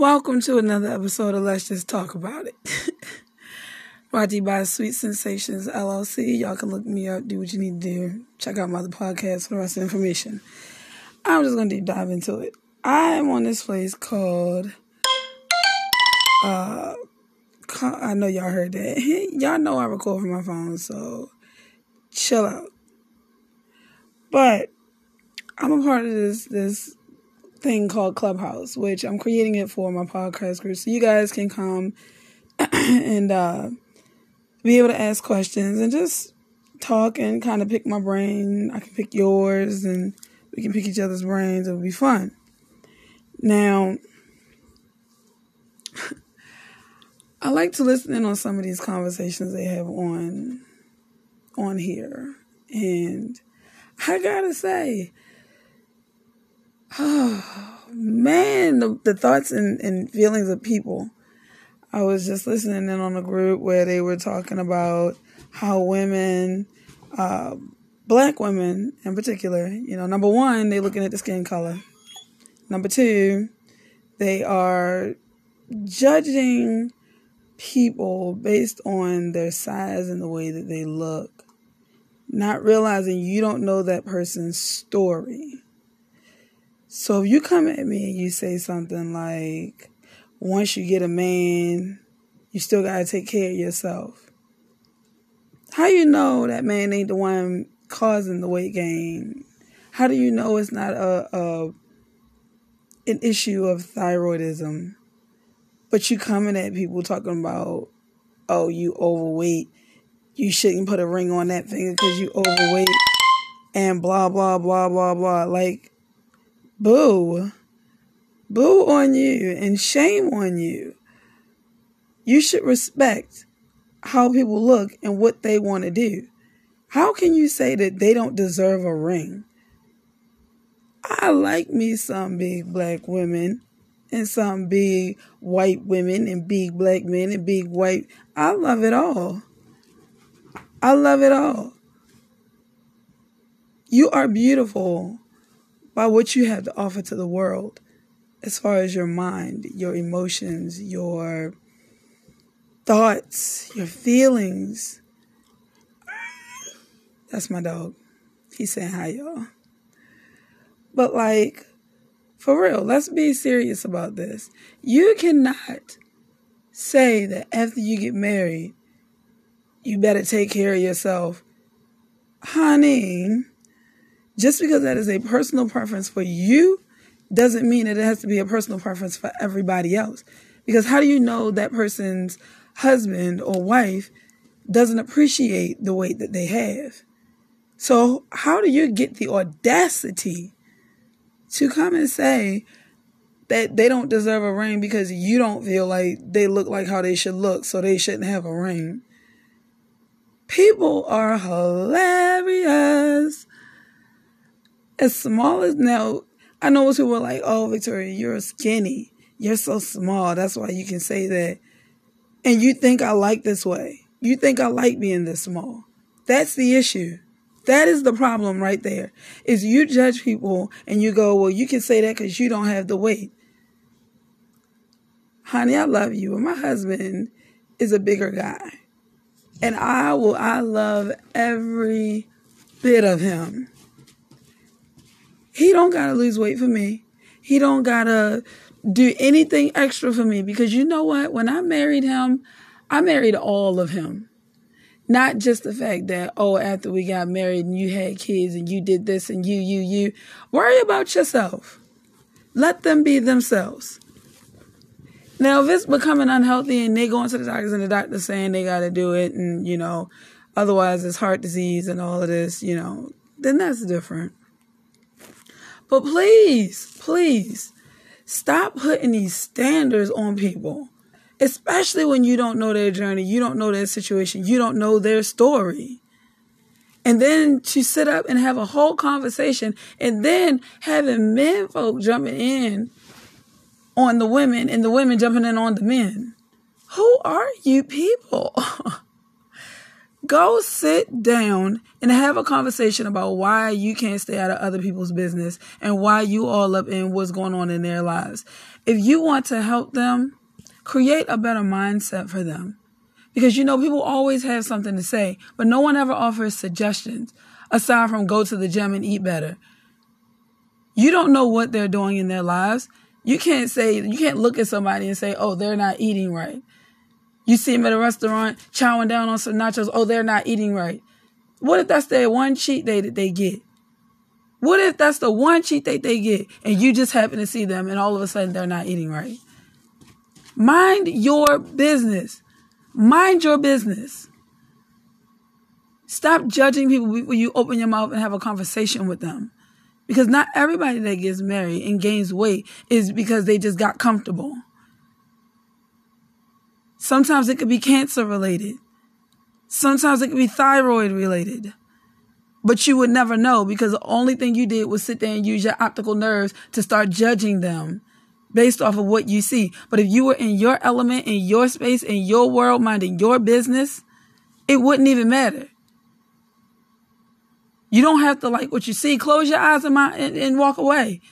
Welcome to another episode of Let's Just Talk About It. Brought to you by Sweet Sensations LLC. Y'all can look me up, do what you need to do. Check out my other podcasts for the rest of the information. I'm just going to deep dive into it. I'm on this place called, uh, I know y'all heard that. y'all know I record from my phone, so chill out. But I'm a part of this, this thing called Clubhouse, which I'm creating it for my podcast group. So you guys can come and uh, be able to ask questions and just talk and kind of pick my brain. I can pick yours and we can pick each other's brains. It'll be fun. Now, I like to listen in on some of these conversations they have on on here. And I gotta say, Oh, man, the, the thoughts and, and feelings of people. I was just listening in on a group where they were talking about how women, uh, black women in particular, you know, number one, they're looking at the skin color. Number two, they are judging people based on their size and the way that they look, not realizing you don't know that person's story. So if you come at me and you say something like, once you get a man, you still gotta take care of yourself. How you know that man ain't the one causing the weight gain? How do you know it's not a, a an issue of thyroidism? But you coming at people talking about, oh, you overweight. You shouldn't put a ring on that finger because you overweight and blah blah blah blah blah. Like Boo. Boo on you and shame on you. You should respect how people look and what they want to do. How can you say that they don't deserve a ring? I like me some big black women and some big white women and big black men and big white. I love it all. I love it all. You are beautiful by what you have to offer to the world as far as your mind, your emotions, your thoughts, your feelings. That's my dog. He's saying hi, y'all. But like, for real, let's be serious about this. You cannot say that after you get married, you better take care of yourself. Honey, just because that is a personal preference for you doesn't mean that it has to be a personal preference for everybody else. Because how do you know that person's husband or wife doesn't appreciate the weight that they have? So, how do you get the audacity to come and say that they don't deserve a ring because you don't feel like they look like how they should look, so they shouldn't have a ring? People are hilarious as small as now, I know who were like, "Oh, Victoria, you're skinny. You're so small. That's why you can say that." And you think I like this way? You think I like being this small? That's the issue. That is the problem right there. Is you judge people and you go, "Well, you can say that because you don't have the weight." Honey, I love you, and my husband is a bigger guy, and I will. I love every bit of him. He don't gotta lose weight for me. He don't gotta do anything extra for me because you know what? When I married him, I married all of him. Not just the fact that, oh, after we got married and you had kids and you did this and you, you, you. Worry about yourself. Let them be themselves. Now, if it's becoming unhealthy and they going to the doctors and the doctor's saying they got to do it and, you know, otherwise it's heart disease and all of this, you know, then that's different. But please, please stop putting these standards on people, especially when you don't know their journey, you don't know their situation, you don't know their story. And then to sit up and have a whole conversation and then having men folk jumping in on the women and the women jumping in on the men. Who are you people? go sit down and have a conversation about why you can't stay out of other people's business and why you all up in what's going on in their lives. If you want to help them, create a better mindset for them. Because you know, people always have something to say, but no one ever offers suggestions aside from go to the gym and eat better. You don't know what they're doing in their lives. You can't say, you can't look at somebody and say, oh, they're not eating right. You see them at a restaurant chowing down on some nachos. Oh, they're not eating right. What if that's their one cheat day that they get? What if that's the one cheat day they get and you just happen to see them and all of a sudden they're not eating right? Mind your business. Mind your business. Stop judging people when you open your mouth and have a conversation with them. Because not everybody that gets married and gains weight is because they just got comfortable. Sometimes it could be cancer related. Sometimes it could be thyroid related. But you would never know because the only thing you did was sit there and use your optical nerves to start judging them based off of what you see. But if you were in your element, in your space, in your world, minding your business, it wouldn't even matter. You don't have to like what you see. Close your eyes and, my, and, and walk away.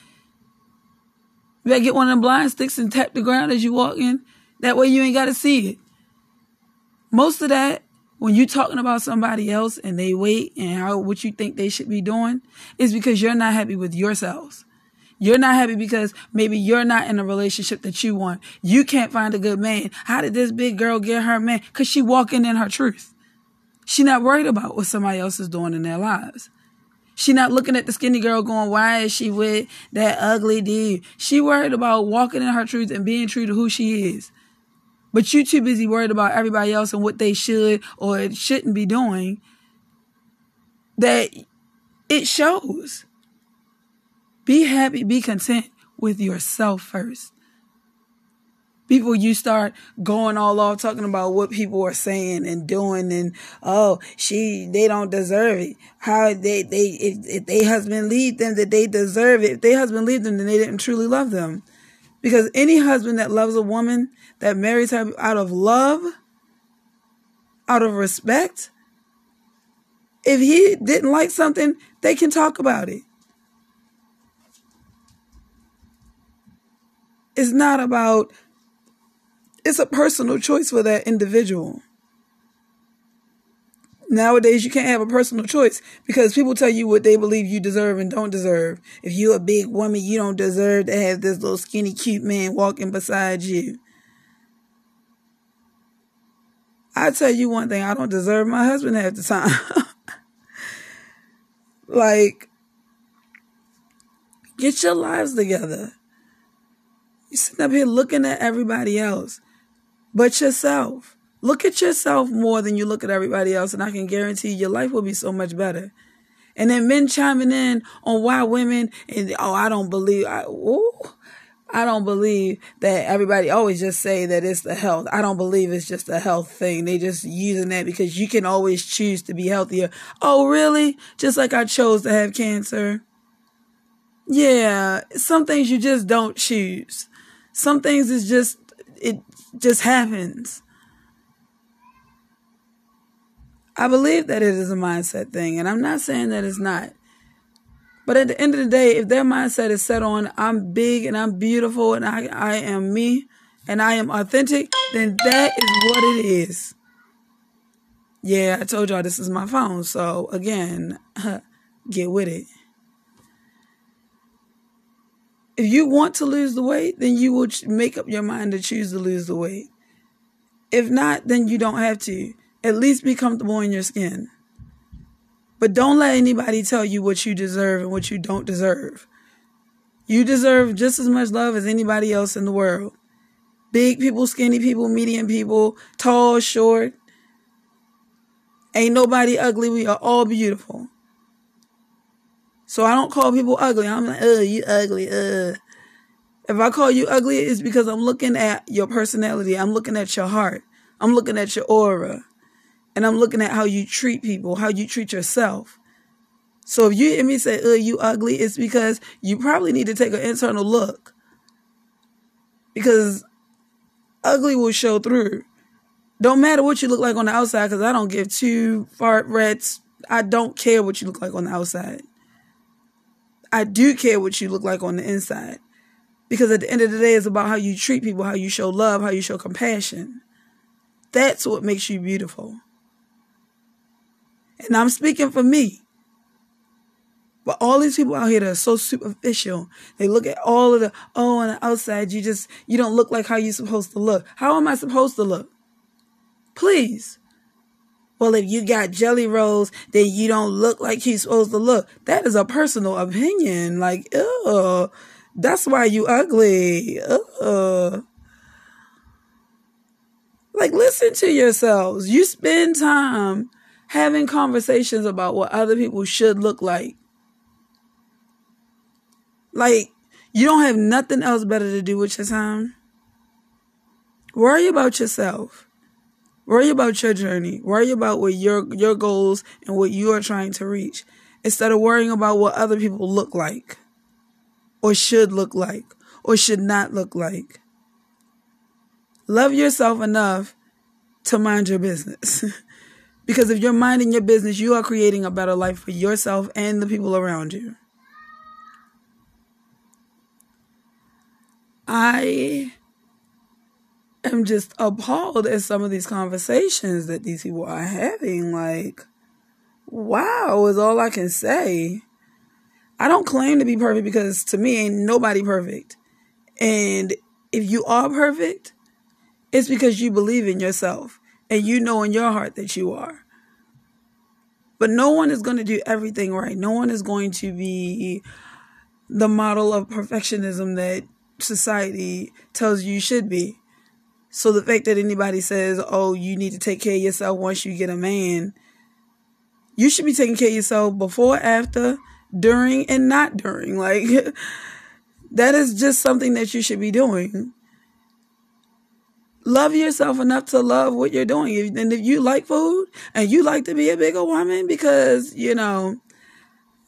You better get one of them blind sticks and tap the ground as you walk in. That way you ain't got to see it. Most of that, when you're talking about somebody else and they wait and how what you think they should be doing, is because you're not happy with yourselves. You're not happy because maybe you're not in a relationship that you want. You can't find a good man. How did this big girl get her man? Cause she walking in her truth. She not worried about what somebody else is doing in their lives. She not looking at the skinny girl going, why is she with that ugly dude? She worried about walking in her truth and being true to who she is. But you too busy worried about everybody else and what they should or shouldn't be doing that it shows. Be happy, be content with yourself first. Before you start going all off talking about what people are saying and doing and oh she they don't deserve it. How they they if, if they husband leave them that they deserve it. If they husband leave them then they didn't truly love them. Because any husband that loves a woman that marries her out of love, out of respect, if he didn't like something, they can talk about it. It's not about, it's a personal choice for that individual. Nowadays, you can't have a personal choice because people tell you what they believe you deserve and don't deserve. If you're a big woman, you don't deserve to have this little skinny, cute man walking beside you. I tell you one thing, I don't deserve my husband half the time. like, get your lives together. You sitting up here looking at everybody else, but yourself. Look at yourself more than you look at everybody else, and I can guarantee your life will be so much better. And then men chiming in on why women and oh, I don't believe. I, ooh, I don't believe that everybody always just say that it's the health. I don't believe it's just a health thing. They just using that because you can always choose to be healthier. Oh, really? Just like I chose to have cancer. Yeah, some things you just don't choose. Some things is just it just happens. I believe that it is a mindset thing, and I'm not saying that it's not. But at the end of the day, if their mindset is set on I'm big and I'm beautiful and I, I am me and I am authentic, then that is what it is. Yeah, I told y'all this is my phone. So again, get with it. If you want to lose the weight, then you will make up your mind to choose to lose the weight. If not, then you don't have to. At least be comfortable in your skin. But don't let anybody tell you what you deserve and what you don't deserve. You deserve just as much love as anybody else in the world. Big people, skinny people, medium people, tall, short. Ain't nobody ugly. We are all beautiful. So I don't call people ugly. I'm like, oh, you ugly. Uh. If I call you ugly, it's because I'm looking at your personality. I'm looking at your heart. I'm looking at your aura and I'm looking at how you treat people, how you treat yourself. So if you hear me say, "Oh, you ugly," it's because you probably need to take an internal look. Because ugly will show through. Don't matter what you look like on the outside because I don't give two fart rats. I don't care what you look like on the outside. I do care what you look like on the inside. Because at the end of the day, it's about how you treat people, how you show love, how you show compassion. That's what makes you beautiful. And I'm speaking for me. But all these people out here that are so superficial, they look at all of the, oh, on the outside, you just, you don't look like how you're supposed to look. How am I supposed to look? Please. Well, if you got jelly rolls, then you don't look like you're supposed to look. That is a personal opinion. Like, ugh, that's why you ugly. Ugh. Like, listen to yourselves. You spend time having conversations about what other people should look like. Like, you don't have nothing else better to do with your time. Worry about yourself. Worry about your journey. Worry about what your your goals and what you are trying to reach instead of worrying about what other people look like or should look like or should not look like. Love yourself enough to mind your business. because if you're minding your business, you are creating a better life for yourself and the people around you. I am just appalled at some of these conversations that these people are having. Like, wow, is all I can say. I don't claim to be perfect because to me, ain't nobody perfect. And if you are perfect, it's because you believe in yourself and you know in your heart that you are. But no one is going to do everything right. No one is going to be the model of perfectionism that society tells you should be. So the fact that anybody says, "Oh, you need to take care of yourself once you get a man," you should be taking care of yourself before, after, during, and not during. Like that is just something that you should be doing. Love yourself enough to love what you're doing. And if you like food and you like to be a bigger woman, because you know,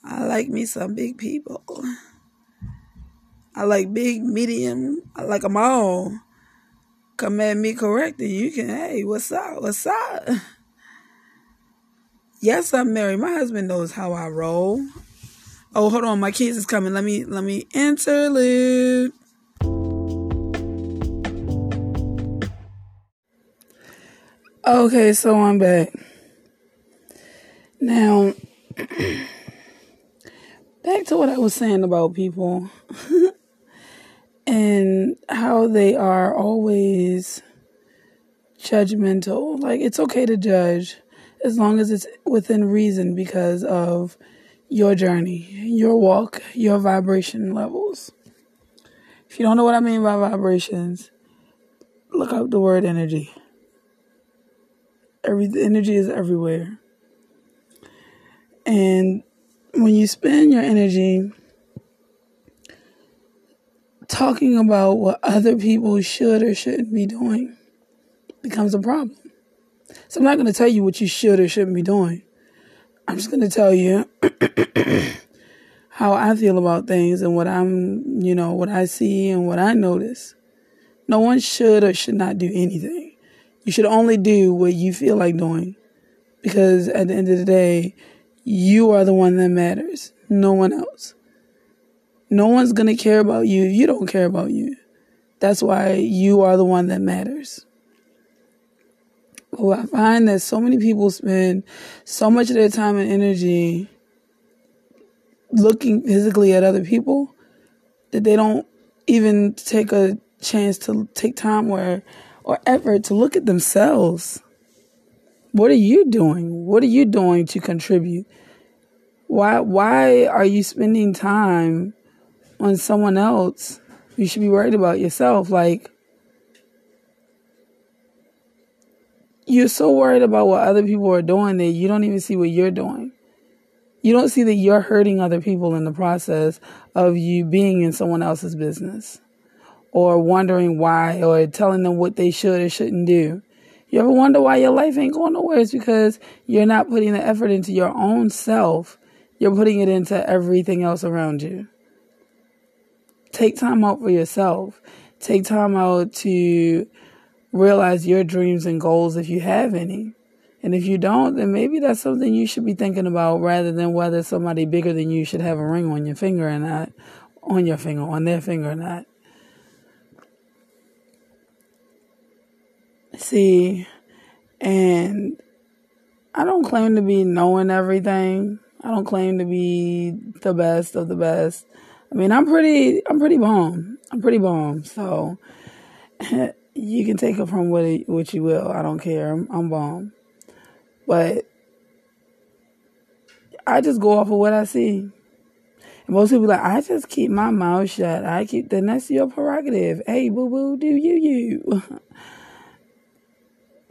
I like me some big people. I like big, medium. I like them all come at me correctly, you can, hey, what's up? What's up? Yes, I'm married. My husband knows how I roll. Oh, hold on, my kids is coming. Let me let me interlude. Okay, so I'm back. Now, back to what I was saying about people. and how they are always judgmental. Like, it's okay to judge as long as it's within reason because of your journey, your walk, your vibration levels. If you don't know what I mean by vibrations, look up the word energy. Every energy is everywhere. And when you spend your energy talking about what other people should or shouldn't be doing becomes a problem. So I'm not going to tell you what you should or shouldn't be doing. I'm just going to tell you how I feel about things and what I'm, you know, what I see and what I notice. No one should or should not do anything. You should only do what you feel like doing because at the end of the day, you are the one that matters, no one else. No one's going to care about you if you don't care about you. That's why you are the one that matters. But I find that so many people spend so much of their time and energy looking physically at other people that they don't even take a chance to take time where or effort to look at themselves. What are you doing? What are you doing to contribute? Why why are you spending time on someone else, you should be worried about yourself. Like, you're so worried about what other people are doing that you don't even see what you're doing. You don't see that you're hurting other people in the process of you being in someone else's business or wondering why or telling them what they should or shouldn't do. You ever wonder why your life ain't going nowhere? It's because you're not putting the effort into your own self. You're putting it into everything else around you. Take time out for yourself. Take time out to realize your dreams and goals if you have any. And if you don't, then maybe that's something you should be thinking about rather than whether somebody bigger than you should have a ring on your finger or not, on your finger, on their finger or not. See, and I don't claim to be knowing everything. I don't claim to be the best of the best. I mean, I'm pretty, I'm pretty bomb. I'm pretty bomb. So you can take it from what what you will. I don't care. I'm, I'm bomb. But I just go off of what I see. And most people like, I just keep my mouth shut. I keep, then that's your prerogative. Hey, boo boo, do you, you.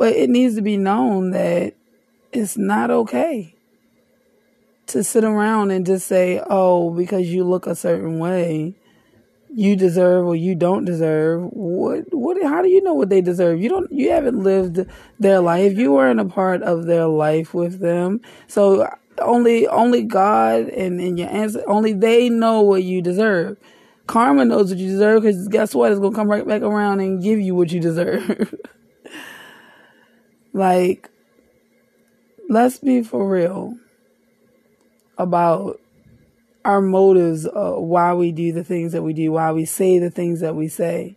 but it needs to be known that it's not okay to sit around and just say, oh, because you look a certain way, you deserve or you don't deserve. What, what, how do you know what they deserve? You don't, you haven't lived their life. You weren't a part of their life with them. So only, only God and, and your answer, only they know what you deserve. Karma knows what you deserve because guess what? It's going to come right back around and give you what you deserve. like, let's be for real about our motives, uh, why we do the things that we do, why we say the things that we say.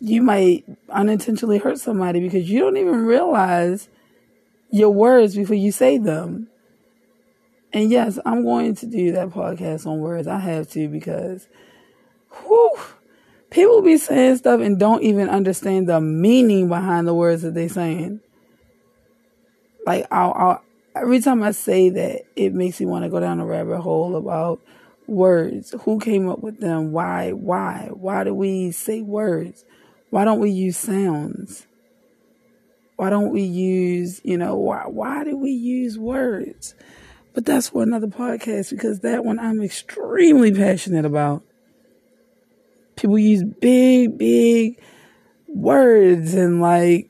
You might unintentionally hurt somebody because you don't even realize your words before you say them. And yes, I'm going to do that podcast on words. I have to because, whew, people be saying stuff and don't even understand the meaning behind the words that they're saying. Like I'll, I'll every time I say that, it makes me want to go down a rabbit hole about words. Who came up with them? Why? Why? Why do we say words? Why don't we use sounds? Why don't we use, you know, why why do we use words? But that's for another podcast because that one I'm extremely passionate about. People use big, big words and like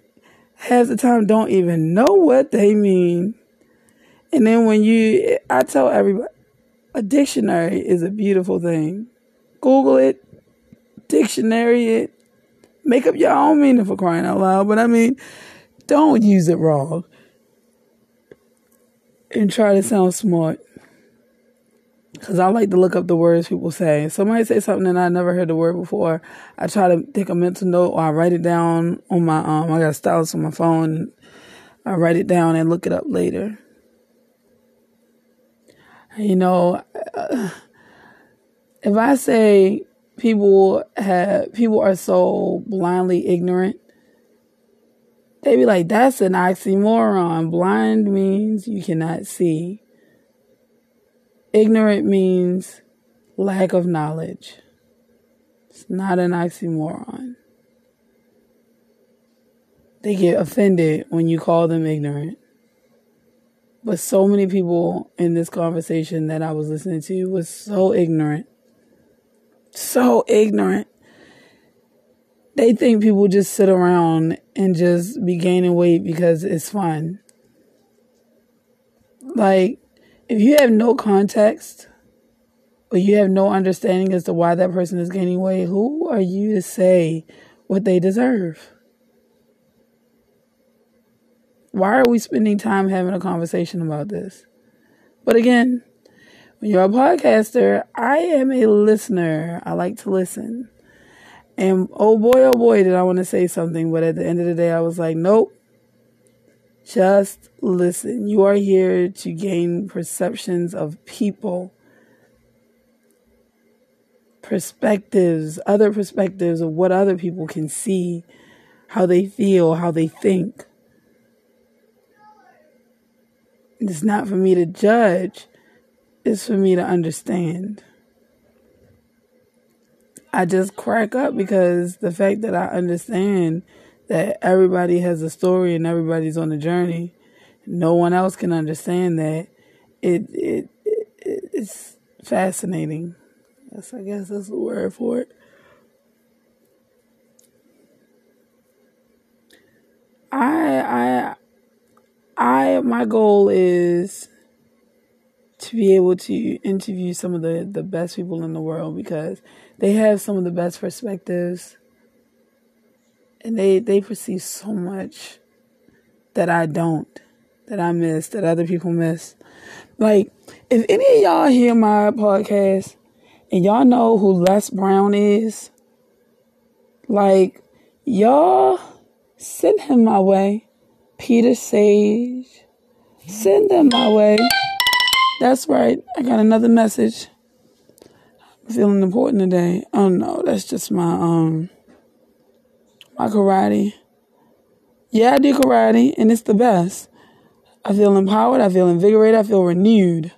half the time don't even know what they mean. And then when you, I tell everybody, a dictionary is a beautiful thing. Google it, dictionary it, make up your own meaning for crying out loud. But I mean, don't use it wrong and try to sound smart. Because I like to look up the words people say. Somebody say something and I never heard the word before. I try to take a mental note or I write it down on my, um, I got a stylus on my phone. I write it down and look it up later. You know, if I say people have people are so blindly ignorant, they be like, "That's an oxymoron." Blind means you cannot see. Ignorant means lack of knowledge. It's not an oxymoron. They get offended when you call them ignorant. But so many people in this conversation that I was listening to was so ignorant. So ignorant. They think people just sit around and just be gaining weight because it's fun. Like, if you have no context or you have no understanding as to why that person is gaining weight, who are you to say what they deserve? Why are we spending time having a conversation about this? But again, when you're a podcaster, I am a listener. I like to listen. And oh boy, oh boy, did I want to say something. But at the end of the day, I was like, nope. Just listen. You are here to gain perceptions of people, perspectives, other perspectives of what other people can see, how they feel, how they think. It's not for me to judge, it's for me to understand. I just crack up because the fact that I understand that everybody has a story and everybody's on a journey, no one else can understand that. It it, it it's fascinating. Yes, I guess that's the word for it. I I I my goal is to be able to interview some of the the best people in the world because they have some of the best perspectives. And they they perceive so much that I don't, that I miss, that other people miss. Like, if any of y'all hear my podcast and y'all know who Les Brown is, like, y'all send him my way. Peter Sage, send them my way. That's right. I got another message. I'm feeling important today. Oh no, that's just my um my karate. Yeah, I do karate, and it's the best. I feel empowered, I feel invigorated, I feel renewed.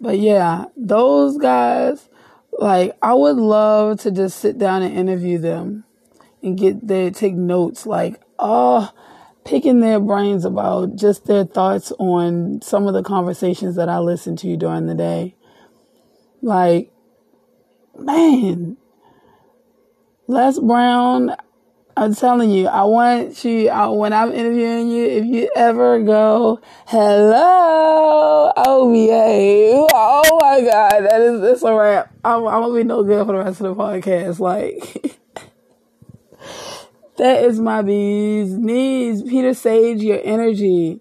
But yeah, those guys, like, I would love to just sit down and interview them and get their, take notes, like, oh, picking their brains about just their thoughts on some of the conversations that I listen to during the day. Like, man, Les Brown, I'm telling you, I want you, I, when I'm interviewing you, if you ever go, hello, OVA, oh my God, that is, it's a wrap. I'm, I'm gonna be no good for the rest of the podcast. Like, that is my bees knees. Peter Sage, your energy.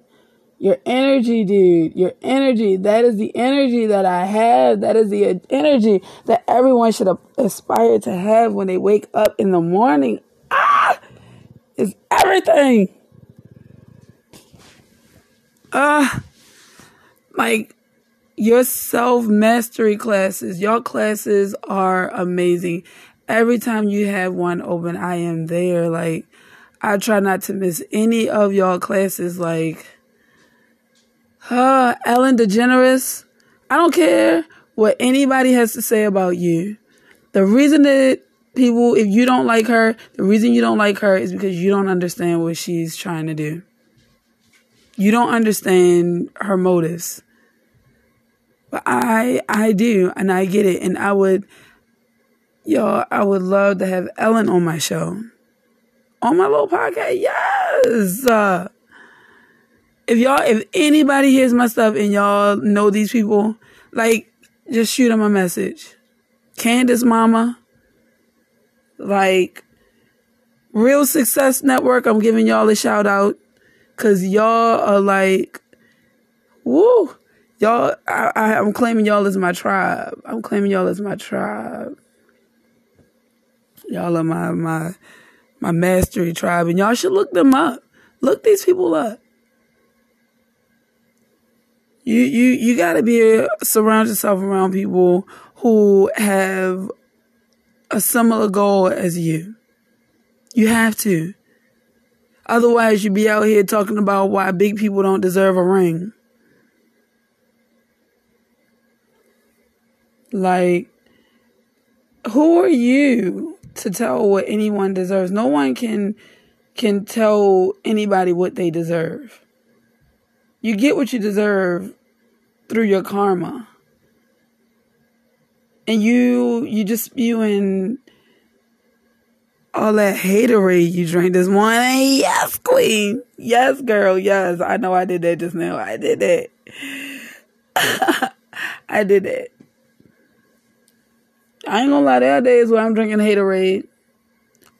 Your energy, dude. Your energy. That is the energy that I have. That is the energy that everyone should aspire to have when they wake up in the morning. Ah! It's everything. Ah! Like, your self mastery classes, your classes are amazing. Every time you have one open, I am there. Like, I try not to miss any of y'all classes. Like, uh, Ellen DeGeneres, I don't care what anybody has to say about you. The reason that people, if you don't like her, the reason you don't like her is because you don't understand what she's trying to do. You don't understand her motives. But I, I do, and I get it. And I would, y'all, I would love to have Ellen on my show. On my little podcast, yes. Uh, if y'all, if anybody hears my stuff and y'all know these people, like, just shoot them a message. Candace Mama, like, Real Success Network, I'm giving y'all a shout out. Cause y'all are like, woo, y'all, I, I, I'm claiming y'all as my tribe. I'm claiming y'all as my tribe. Y'all are my, my, my mastery tribe and y'all should look them up. Look these people up. You you you got to be uh, surround yourself around people who have a similar goal as you. You have to. Otherwise, you'd be out here talking about why big people don't deserve a ring. Like, who are you to tell what anyone deserves? No one can can tell anybody what they deserve. You get what you deserve through your karma. And you you just spewing all that haterade you drank this morning. Yes, queen. Yes, girl. Yes. I know I did that just now. I did that. I did that. I ain't gonna lie, there are days where I'm drinking haterade,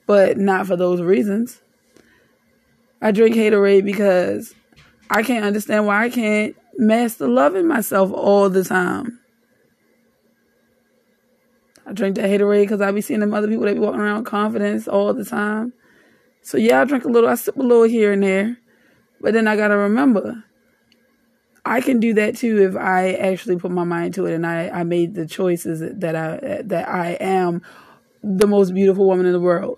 but not for those reasons. I drink haterade because I can't understand why I can't master loving myself all the time. I drink that haterade because I be seeing them other people that be walking around with confidence all the time. So yeah, I drink a little, I sip a little here and there. But then I gotta remember, I can do that too if I actually put my mind to it and I, I made the choices that I that I am the most beautiful woman in the world.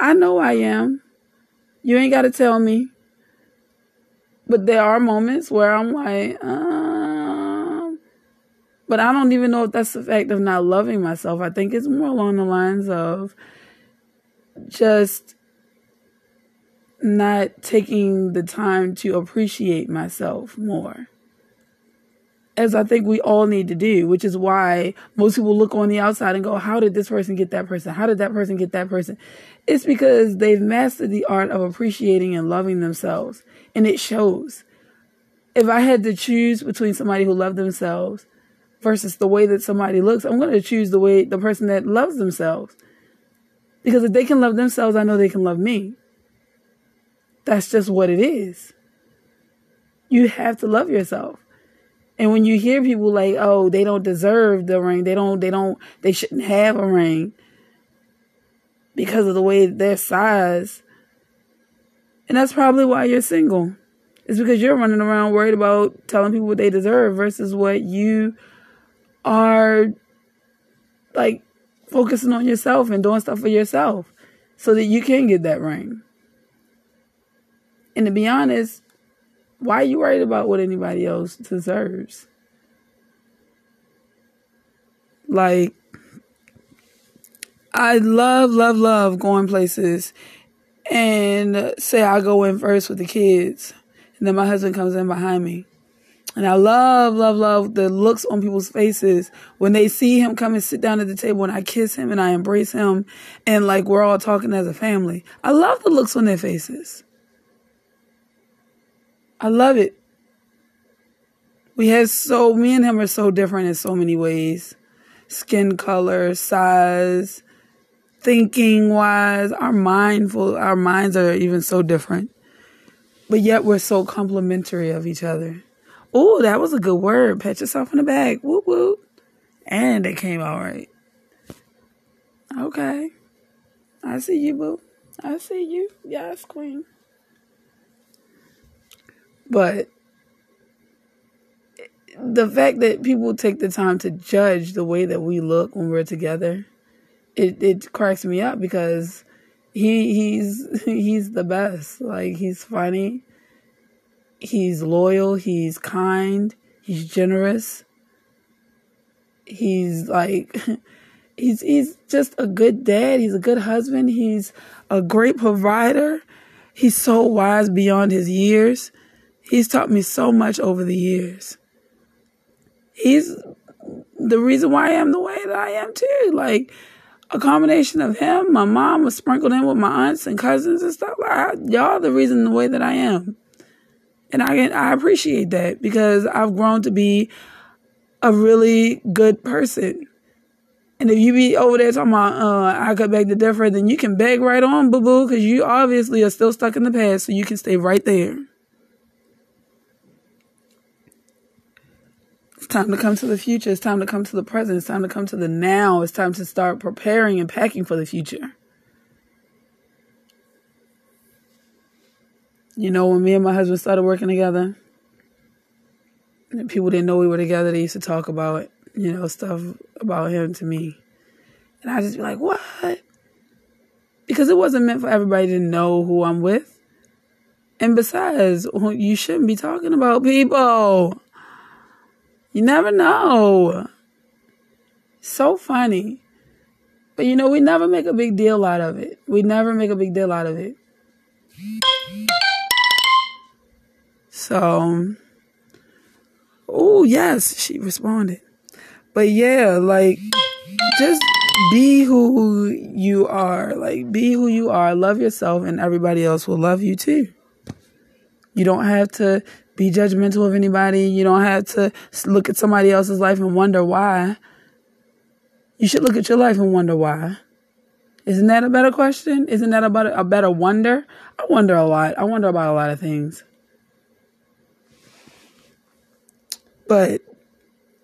I know I am. You ain't gotta tell me. But there are moments where I'm like, um, but I don't even know if that's the fact of not loving myself. I think it's more along the lines of just not taking the time to appreciate myself more. As I think we all need to do, which is why most people look on the outside and go, How did this person get that person? How did that person get that person? It's because they've mastered the art of appreciating and loving themselves and it shows. If I had to choose between somebody who loved themselves versus the way that somebody looks. I'm going to choose the way the person that loves themselves. Because if they can love themselves, I know they can love me. That's just what it is. You have to love yourself. And when you hear people like, "Oh, they don't deserve the ring. They don't they don't they shouldn't have a ring because of the way their size." And that's probably why you're single. It's because you're running around worried about telling people what they deserve versus what you are like focusing on yourself and doing stuff for yourself so that you can get that ring. And to be honest, why are you worried about what anybody else deserves? Like, I love, love, love going places and say I go in first with the kids, and then my husband comes in behind me. And I love, love, love the looks on people's faces when they see him come and sit down at the table and I kiss him and I embrace him and like we're all talking as a family. I love the looks on their faces. I love it. We have so, me and him are so different in so many ways skin color, size, thinking wise, our mindful, our minds are even so different. But yet we're so complementary of each other. Oh, that was a good word. Pat yourself in the back. Whoop whoop. And it came out right. Okay. I see you, boo. I see you. Yes, queen. But the fact that people take the time to judge the way that we look when we're together, it, it cracks me up because he he's he's the best. Like he's funny, he's loyal, he's kind, he's generous. He's like he's he's just a good dad, he's a good husband, he's a great provider. He's so wise beyond his years. He's taught me so much over the years. He's the reason why I am the way that I am too. Like a combination of him, my mom was sprinkled in with my aunts and cousins and stuff. Like y'all, the reason the way that I am, and I I appreciate that because I've grown to be a really good person. And if you be over there talking about, uh, I could beg to differ, then you can beg right on, boo boo, because you obviously are still stuck in the past, so you can stay right there. Time to come to the future. It's time to come to the present. It's time to come to the now. It's time to start preparing and packing for the future. You know, when me and my husband started working together, people didn't know we were together. They used to talk about, you know, stuff about him to me. And I just be like, what? Because it wasn't meant for everybody to know who I'm with. And besides, you shouldn't be talking about people. You never know. So funny. But you know, we never make a big deal out of it. We never make a big deal out of it. So, oh, yes, she responded. But yeah, like, just be who you are. Like, be who you are. Love yourself, and everybody else will love you too. You don't have to be judgmental of anybody. You don't have to look at somebody else's life and wonder why. You should look at your life and wonder why. Isn't that a better question? Isn't that about a better wonder? I wonder a lot. I wonder about a lot of things. But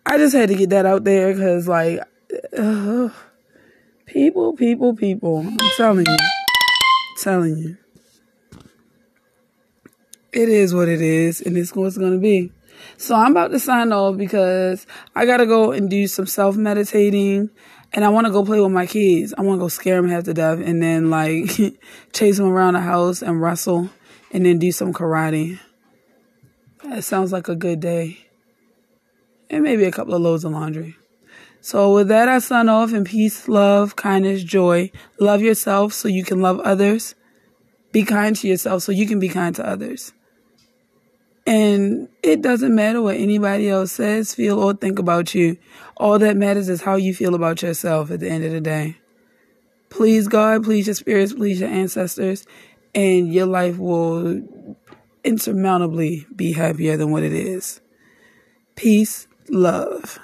I just had to get that out there because, like, uh, people, people, people. I'm telling you. I'm telling you it is what it is, and it's what's to be. So I'm about to sign off because I got to go and do some self meditating, and I want to go play with my kids. I want to go scare them half to death, and then like chase them around the house and wrestle, and then do some karate. That sounds like a good day, and maybe a couple of loads of laundry. So with that, I sign off in peace, love, kindness, joy. Love yourself so you can love others. Be kind to yourself so you can be kind to others. And it doesn't matter what anybody else says, feel, or think about you. All that matters is how you feel about yourself at the end of the day. Please God, please your spirits, please your ancestors, and your life will insurmountably be happier than what it is. Peace, love.